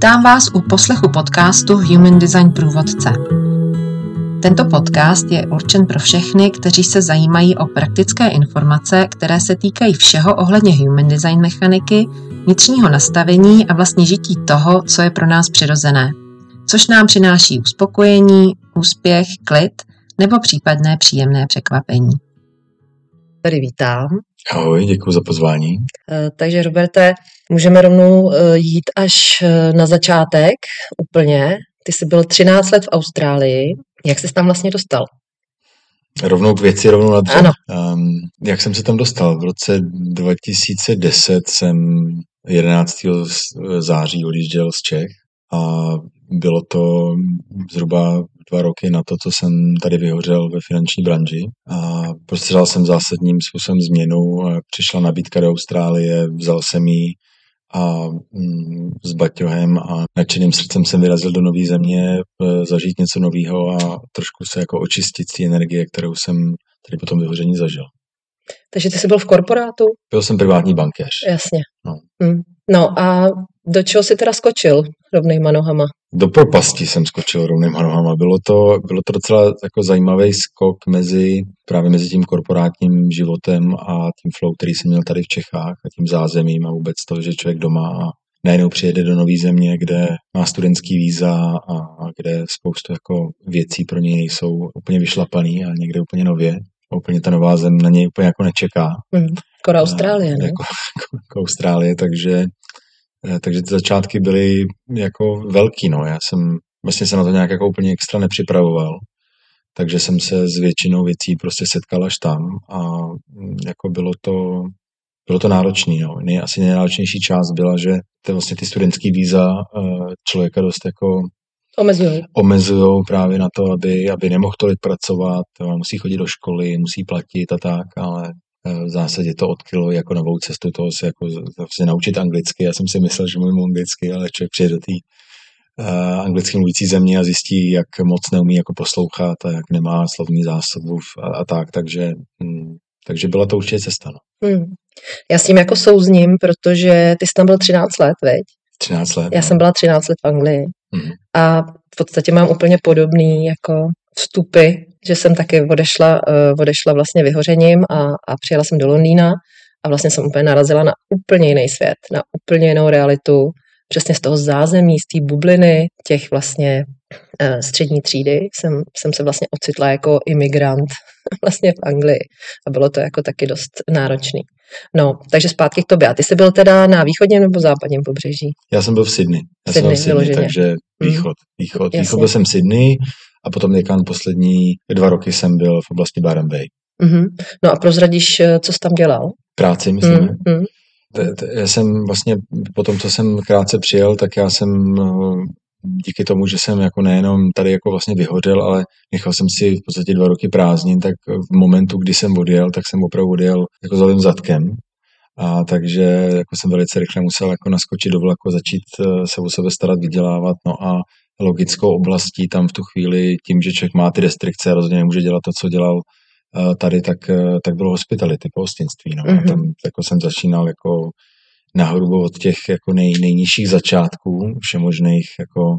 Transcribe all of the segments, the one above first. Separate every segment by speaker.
Speaker 1: Vítám vás u poslechu podcastu Human Design Průvodce. Tento podcast je určen pro všechny, kteří se zajímají o praktické informace, které se týkají všeho ohledně human design mechaniky, vnitřního nastavení a vlastně žití toho, co je pro nás přirozené, což nám přináší uspokojení, úspěch, klid nebo případné příjemné překvapení. Tady vítám.
Speaker 2: Ahoj, děkuji za pozvání.
Speaker 1: Eh, takže Roberte, můžeme rovnou eh, jít až eh, na začátek úplně. Ty jsi byl 13 let v Austrálii. Jak jsi tam vlastně dostal?
Speaker 2: Rovnou k věci, rovnou na dřev.
Speaker 1: Ano.
Speaker 2: Um, jak jsem se tam dostal? V roce 2010 jsem 11. září odjížděl z Čech a bylo to zhruba dva roky na to, co jsem tady vyhořel ve finanční branži a prostředal jsem zásadním způsobem změnu. Přišla nabídka do Austrálie, vzal jsem ji a mm, s baťohem a nadšeným srdcem jsem vyrazil do nové země, e, zažít něco nového a trošku se jako očistit z té energie, kterou jsem tady po tom vyhoření zažil.
Speaker 1: Takže ty jsi byl v korporátu?
Speaker 2: Byl jsem privátní bankéř.
Speaker 1: Jasně. No. Hmm. no a do čeho jsi teda skočil rovnýma nohama?
Speaker 2: Do propasti jsem skočil rovnýma nohama. Bylo to, bylo to docela jako zajímavý skok mezi, právě mezi tím korporátním životem a tím flow, který jsem měl tady v Čechách a tím zázemím a vůbec to, že člověk doma a najednou přijede do nové země, kde má studentský víza a, kde spoustu jako věcí pro něj jsou úplně vyšlapaný a někde úplně nově. A úplně ta nová zem na něj úplně jako nečeká.
Speaker 1: Mm, jako Austrálie, ne?
Speaker 2: Jako, jako, jako Austrálie, takže takže ty začátky byly jako velký, no. Já jsem vlastně se na to nějak jako úplně extra nepřipravoval, takže jsem se s většinou věcí prostě setkal až tam a mm, jako bylo to, bylo to náročný, no. Nej, asi nejnáročnější část byla, že ty vlastně ty studentský víza eh, člověka dost jako
Speaker 1: Omezují.
Speaker 2: Omezují právě na to, aby, aby nemohl tolik pracovat, musí chodit do školy, musí platit a tak, ale Eh, v zásadě to odkrylo jako novou cestu toho se jako se naučit anglicky. Já jsem si myslel, že mluvím anglicky, ale člověk přijde do té uh, anglicky mluvící země a zjistí, jak moc neumí jako poslouchat a jak nemá slovní zásobu a, a tak, takže, hm, takže byla to určitě cesta. No.
Speaker 1: Hmm. Já s tím jako souzním, protože ty jsi tam byl 13 let, veď?
Speaker 2: 13 let.
Speaker 1: Já
Speaker 2: no.
Speaker 1: jsem byla 13 let v Anglii
Speaker 2: hmm.
Speaker 1: a v podstatě mám úplně podobný jako vstupy, že jsem taky odešla, uh, odešla vlastně vyhořením a, a přijela jsem do Londýna a vlastně jsem úplně narazila na úplně jiný svět, na úplně jinou realitu, přesně z toho zázemí, z té bubliny těch vlastně uh, střední třídy jsem, jsem se vlastně ocitla jako imigrant vlastně v Anglii a bylo to jako taky dost náročný. No, takže zpátky k tobě. A ty jsi byl teda na východním nebo západním pobřeží?
Speaker 2: Já jsem byl v Sydney. Já
Speaker 1: Sydney,
Speaker 2: jsem byl v Sydney, takže mhm. východ. Východ. Východ byl jsem v Sydney a potom někam poslední dva roky jsem byl v oblasti Byron Bay.
Speaker 1: Mm-hmm. No a prozradíš, eh, co jsi tam dělal?
Speaker 2: Práci, myslím.
Speaker 1: Mm-hmm.
Speaker 2: Já jsem vlastně po tom, co jsem krátce přijel, tak já jsem eh, díky tomu, že jsem jako nejenom tady jako vlastně vyhořel, ale nechal jsem si v podstatě dva roky prázdnin, tak v momentu, kdy jsem odjel, tak jsem opravdu odjel jako za zadkem. A takže jako jsem velice rychle musel jako naskočit do vlaku, začít eh, se o sebe starat, vydělávat. No a logickou oblastí tam v tu chvíli, tím, že člověk má ty restrikce a rozhodně nemůže dělat to, co dělal eh, tady, tak, eh, tak bylo hospitality, pohostinství. No. Mm-hmm. Tam jako jsem začínal jako nahrubo od těch jako nej, nejnižších začátků, všemožných jako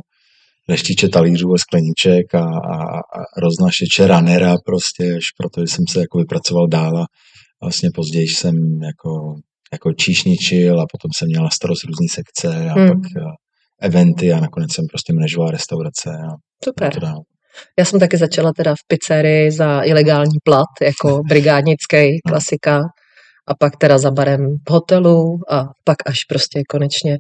Speaker 2: leštíče talířů a skleníček a, a, a roznašeče ranera prostě, až protože jsem se jako vypracoval dál a vlastně později jsem jako, jako číšničil a potom jsem měl na starost různé sekce a mm. pak a, eventy a nakonec jsem prostě manažoval restaurace. A
Speaker 1: Super. To Já jsem taky začala teda v pizzerii za ilegální plat, jako brigádnický klasika, a pak teda za barem v hotelu a pak až prostě konečně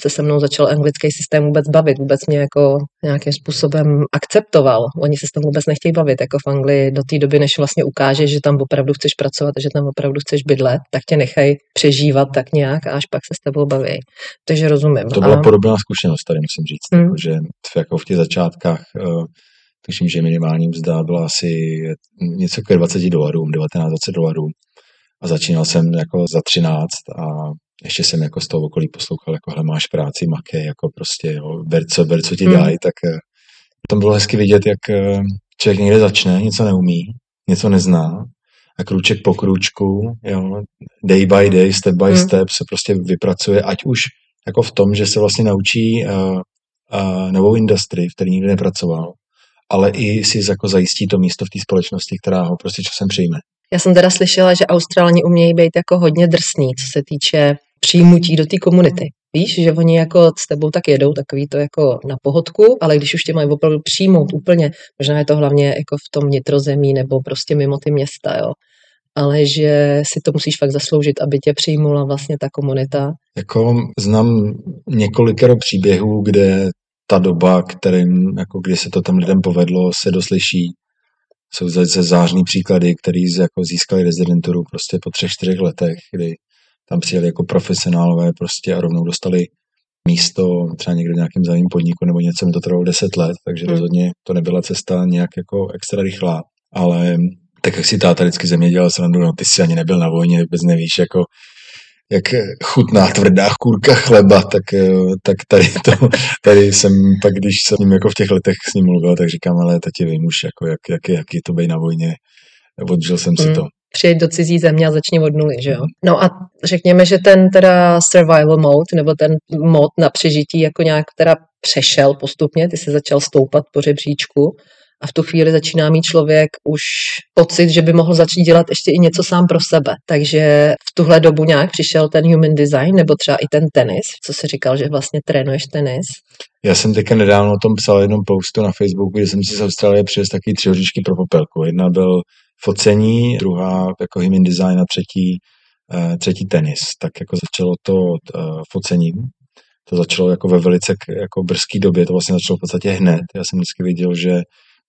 Speaker 1: se se mnou začal anglický systém vůbec bavit, vůbec mě jako nějakým způsobem akceptoval. Oni se s tom vůbec nechtějí bavit, jako v Anglii do té doby, než vlastně ukážeš, že tam opravdu chceš pracovat a že tam opravdu chceš bydlet, tak tě nechají přežívat tak nějak a až pak se s tebou baví. Takže rozumím.
Speaker 2: To byla a... podobná zkušenost, tady musím říct, mm. jako, že jako v těch začátkách uh, tuším, že minimální mzda byla asi něco k 20 dolarů, 19-20 dolarů. A začínal jsem jako za 13 a ještě jsem jako z toho okolí poslouchal, jako hele, máš práci, makej, jako prostě, jo, ber, co, ber, co ti hmm. dají, tak eh, tam bylo hezky vidět, jak eh, člověk někde začne, něco neumí, něco nezná a krůček po krůčku, jo, day by day, step by hmm. step se prostě vypracuje, ať už jako v tom, že se vlastně naučí uh, uh, novou industrii, v které nikdy nepracoval, ale i si jako zajistí to místo v té společnosti, která ho prostě časem přijme.
Speaker 1: Já jsem teda slyšela, že Australani umějí být jako hodně drsní, co se týče přijmutí do té komunity. Víš, že oni jako s tebou tak jedou, takový to jako na pohodku, ale když už tě mají opravdu přijmout úplně, možná je to hlavně jako v tom nitrozemí nebo prostě mimo ty města, jo, ale že si to musíš fakt zasloužit, aby tě přijmula vlastně ta komunita.
Speaker 2: Jako znám několikero příběhů, kde ta doba, kterým, jako kdy se to tam lidem povedlo, se doslyší. Jsou zase zářný příklady, který jako získali rezidenturu prostě po třech, čtyřech letech, kdy tam přijeli jako profesionálové prostě a rovnou dostali místo třeba někde v nějakém zájemním podniku nebo něco, mi to trvalo deset let, takže hmm. rozhodně to nebyla cesta nějak jako extra rychlá, ale tak jak si táta vždycky země dělal srandu, no ty jsi ani nebyl na vojně, vůbec nevíš, jako jak chutná tvrdá kůrka chleba, tak, eh, tak tady, to, tady jsem, pak když jsem ním jako v těch letech s ním mluvil, tak říkám, ale tati vím už, jako jak, jak, jak je to být na vojně, odžil jsem si hmm. to.
Speaker 1: Přijeď do cizí země a začni od nuly, že jo? No a řekněme, že ten teda survival mode, nebo ten mod na přežití jako nějak teda přešel postupně, ty se začal stoupat po řebříčku a v tu chvíli začíná mít člověk už pocit, že by mohl začít dělat ještě i něco sám pro sebe. Takže v tuhle dobu nějak přišel ten human design nebo třeba i ten tenis, co se říkal, že vlastně trénuješ tenis.
Speaker 2: Já jsem teďka nedávno o tom psal jednom postu na Facebooku, kde jsem si z Austrálie přivez taky tři pro popelku. Jedna byl focení, druhá jako human design a třetí, uh, třetí tenis. Tak jako začalo to uh, focením. To začalo jako ve velice jako brzký době, to vlastně začalo v podstatě hned. Já jsem vždycky viděl, že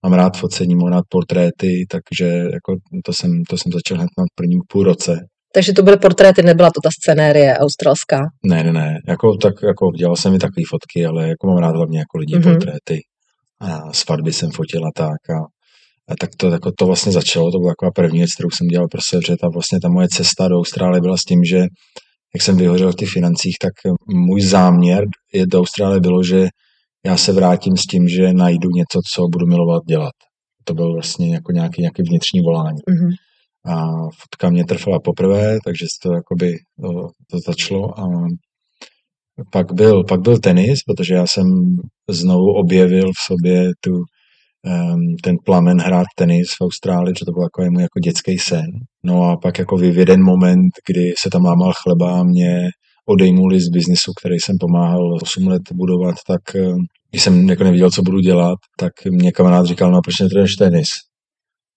Speaker 2: mám rád focení, mám rád portréty, takže jako to, jsem, to jsem začal hned na prvním půl roce.
Speaker 1: Takže to byly portréty, nebyla to ta scenérie australská?
Speaker 2: Ne, ne, ne. Jako, tak, jako dělal jsem i takové fotky, ale jako mám rád hlavně jako lidi mm-hmm. portréty. A svatby jsem fotil a tak. A, a tak to, jako to vlastně začalo, to byla taková první věc, kterou jsem dělal pro sebe, že ta vlastně ta moje cesta do Austrálie byla s tím, že jak jsem vyhořel v těch financích, tak můj záměr je do Austrálie bylo, že já se vrátím s tím, že najdu něco, co budu milovat dělat. To byl vlastně jako nějaký, nějaký vnitřní volání. Mm-hmm. A fotka mě trfila poprvé, takže to jakoby to, to začalo. A pak byl, pak byl tenis, protože já jsem znovu objevil v sobě tu, ten plamen hrát tenis v Austrálii, že to byl jako můj jako dětský sen. No a pak jako v jeden moment, kdy se tam lámal chleba, mě odejmuli z biznisu, který jsem pomáhal 8 let budovat, tak když jsem jako nevěděl, co budu dělat, tak mě kamarád říkal, no proč netrénuješ tenis?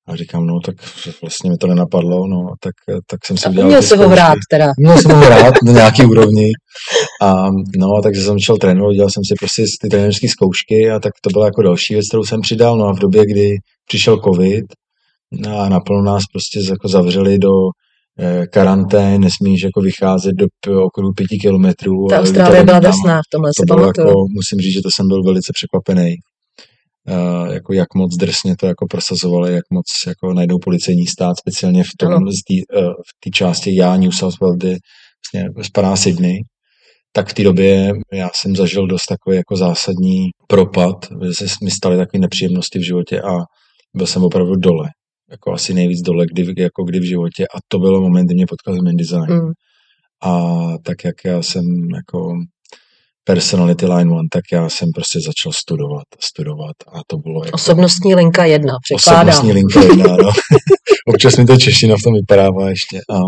Speaker 2: A říkám, no tak vlastně mi to nenapadlo, no tak, tak jsem si a udělal
Speaker 1: Měl se ho hrát teda.
Speaker 2: Měl jsem ho hrát na nějaký úrovni. A no, takže jsem začal trénovat, dělal jsem si prostě ty trenerské zkoušky a tak to byla jako další věc, kterou jsem přidal. No a v době, kdy přišel covid a naplno nás prostě jako zavřeli do Eh, karantén, nesmíš jako vycházet do okruhu pěti kilometrů.
Speaker 1: Ta Austrálie byla drsná v tomhle,
Speaker 2: to bylo jako, musím říct, že to jsem byl velice překvapený. Uh, jako jak moc drsně to jako prosazovali, jak moc jako najdou policejní stát, speciálně v tom, uh, v té části já, New South Wales, kde vlastně spadá Sydney, tak v té době já jsem zažil dost takový jako zásadní propad, že se mi staly takové nepříjemnosti v životě a byl jsem opravdu dole jako asi nejvíc dole, kdy, jako kdy v životě a to bylo moment, kdy mě potkal human design. Mm. A tak jak já jsem jako personality line one, tak já jsem prostě začal studovat, studovat a to bylo jako...
Speaker 1: Osobnostní linka jedna, překládám.
Speaker 2: Osobnostní linka jedna, no. Občas mi to čeština v tom vypadává ještě a,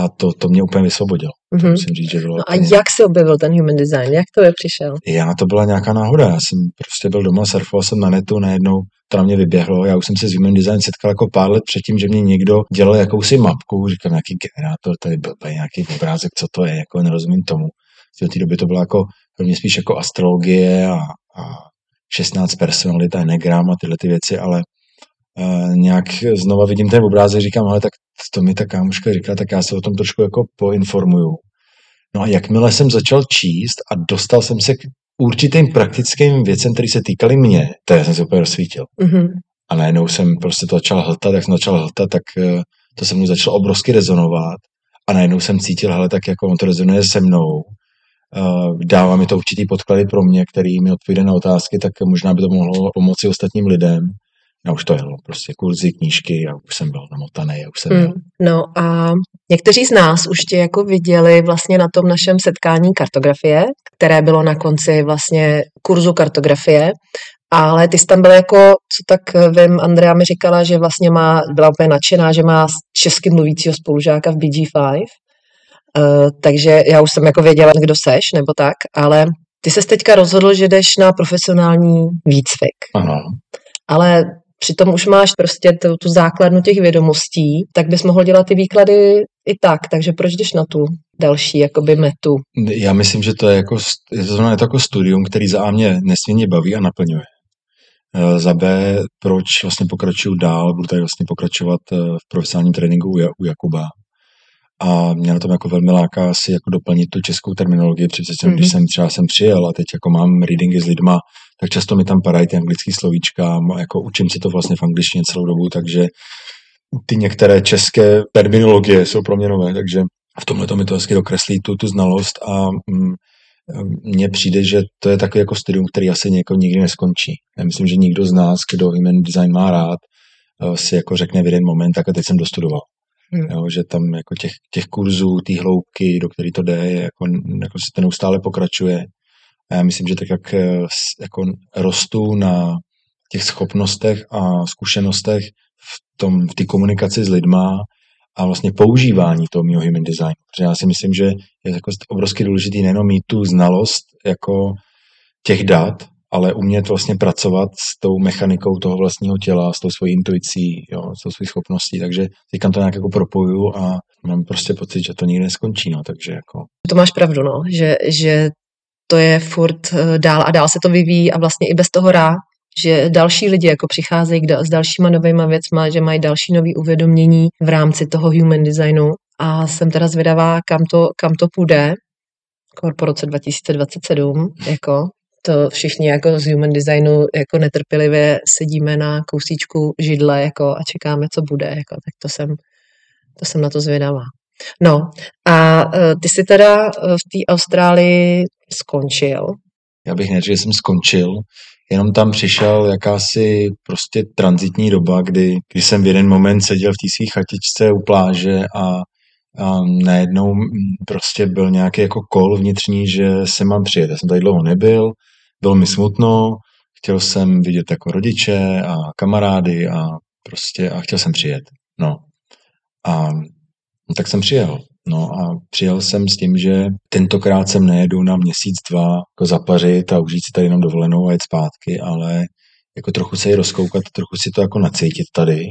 Speaker 2: a to, to mě úplně vysvobodilo. Mm-hmm. musím říct, že bylo
Speaker 1: no a jak se objevil ten human design? Jak to je přišel?
Speaker 2: Já, to byla nějaká náhoda. Já jsem prostě byl doma, surfoval jsem na netu, najednou to na mě vyběhlo. Já už jsem se s Human Design setkal jako pár let předtím, že mě někdo dělal jakousi mapku, říkám, nějaký generátor, tady byl nějaký obrázek, co to je, jako nerozumím tomu. V té době to bylo jako pro mě spíš jako astrologie a, a 16 personalit a enegram a tyhle ty věci, ale nějak znova vidím ten obrázek, říkám, ale tak to mi ta kámoška říká, tak já se o tom trošku jako poinformuju. No a jakmile jsem začal číst a dostal jsem se k určitým praktickým věcem, které se týkaly mě, to jsem se úplně rozsvítil. Mm-hmm. A najednou jsem prostě to začal hltat, jak jsem začal hltat, tak eh, to se mnou začalo obrovsky rezonovat. A najednou jsem cítil, hele, tak jako on to rezonuje se mnou, uh, dává mi to určitý podklady pro mě, který mi odpovíde na otázky, tak možná by to mohlo pomoci ostatním lidem. Já už to jelo, prostě kurzy, knížky, já už jsem byl namotaný, já už jsem
Speaker 1: mm, No a Někteří z nás už tě jako viděli vlastně na tom našem setkání kartografie, které bylo na konci vlastně kurzu kartografie. Ale ty jsi tam byl jako, co tak vím, Andrea mi říkala, že vlastně má, byla úplně nadšená, že má česky mluvícího spolužáka v BG5. Uh, eh, takže já už jsem jako věděla, kdo seš, nebo tak, ale ty se teďka rozhodl, že jdeš na profesionální výcvik.
Speaker 2: Ano.
Speaker 1: Ale přitom už máš prostě tu, tu základnu těch vědomostí, tak bys mohl dělat ty výklady i tak, takže proč jdeš na tu další jakoby metu?
Speaker 2: Já myslím, že to je jako, je to, je to jako studium, který za A mě nesmírně baví a naplňuje. Eh, za B, proč vlastně pokračuju dál, budu tady vlastně pokračovat eh, v profesionálním tréninku u Jakuba. A mě na tom jako velmi láká si jako doplnit tu českou terminologii, protože mm-hmm. když jsem třeba jsem přijel a teď jako mám readingy s lidma, tak často mi tam padají ty anglické slovíčka, jako učím si to vlastně v angličtině celou dobu, takže ty některé české terminologie jsou pro mě nové, takže v tomhle to mi to hezky dokreslí tu, tu znalost a mm, mně přijde, že to je takový jako studium, který asi jako nikdy neskončí. Já myslím, že nikdo z nás, kdo human design má rád, eh, si jako řekne v jeden moment, tak a teď jsem dostudoval. Hmm. Jo, že tam jako těch, těch kurzů, té hloubky, do který to jde, jako, jako se to neustále pokračuje. A já myslím, že tak jak eh, jako rostu na těch schopnostech a zkušenostech v tom, v té komunikaci s lidma a vlastně používání toho mého human designu. Protože já si myslím, že je jako obrovsky důležitý nejenom mít tu znalost jako těch dat, ale umět vlastně pracovat s tou mechanikou toho vlastního těla, s tou svojí intuicí, jo, s tou svojí schopností, takže teďka to nějak jako propoju a mám prostě pocit, že to nikdy neskončí, no, takže jako.
Speaker 1: To máš pravdu, no, že, že to je furt eh, dál a dál se to vyvíjí a vlastně i bez toho rá, že další lidi jako přicházejí s dalšíma novýma věcma, že mají další nový uvědomění v rámci toho human designu a jsem teda zvědavá, kam to, kam to půjde, po roce 2027, jako to všichni jako z human designu jako netrpělivě sedíme na kousíčku židle jako a čekáme, co bude. Jako, tak to jsem, to jsem na to zvědavá. No a e, ty jsi teda e, v té Austrálii skončil.
Speaker 2: Já bych neřekl, že jsem skončil, jenom tam přišel jakási prostě transitní doba, kdy, kdy jsem v jeden moment seděl v té své chatičce u pláže a, a najednou prostě byl nějaký jako kol vnitřní, že se mám přijet. Já jsem tady dlouho nebyl, bylo mi smutno, chtěl jsem vidět jako rodiče a kamarády a prostě a chtěl jsem přijet. No. A no, tak jsem přijel. No a přijel jsem s tím, že tentokrát jsem nejedu na měsíc, dva jako zapařit a užít si tady jenom dovolenou a jet zpátky, ale jako trochu se ji rozkoukat, trochu si to jako nacítit tady.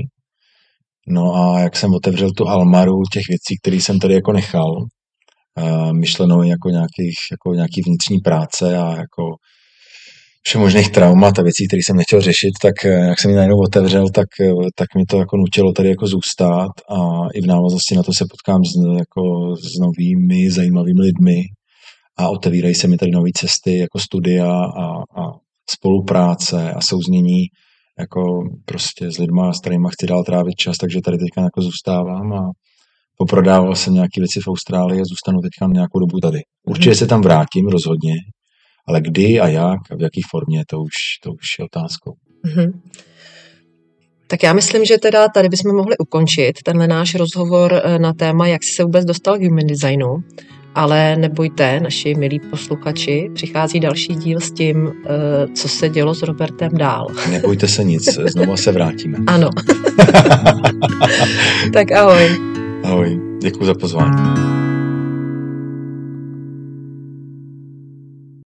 Speaker 2: No a jak jsem otevřel tu almaru těch věcí, které jsem tady jako nechal, myšlenou jako, nějakých, jako nějaký vnitřní práce a jako všemožných traumat a věcí, které jsem nechtěl řešit, tak eh, jak jsem ji najednou otevřel, tak, eh, tak mi to jako nutilo tady jako zůstat a i v návaznosti na to se potkám s, jako s novými zajímavými lidmi a otevírají se mi tady nové cesty jako studia a, a spolupráce a souznění jako prostě s lidma, s kterými chci dál trávit čas, takže tady teďka jako zůstávám a poprodával jsem nějaké věci v Austrálii a zůstanu teďka nějakou dobu tady. Určitě mhm. se tam vrátím, rozhodně, ale kdy a jak a v jaké formě, to už, to už je otázkou. Mm-hmm.
Speaker 1: Tak já myslím, že teda tady bychom mohli ukončit tenhle náš rozhovor eh, na téma, jak jsi se vůbec dostal k human designu. Ale nebojte, naši milí posluchači, přichází další díl s tím, eh, co se dělo s Robertem dál.
Speaker 2: Nebojte se nic, znovu se vrátíme.
Speaker 1: Ano. tak ahoj.
Speaker 2: Ahoj, děkuji za pozvání.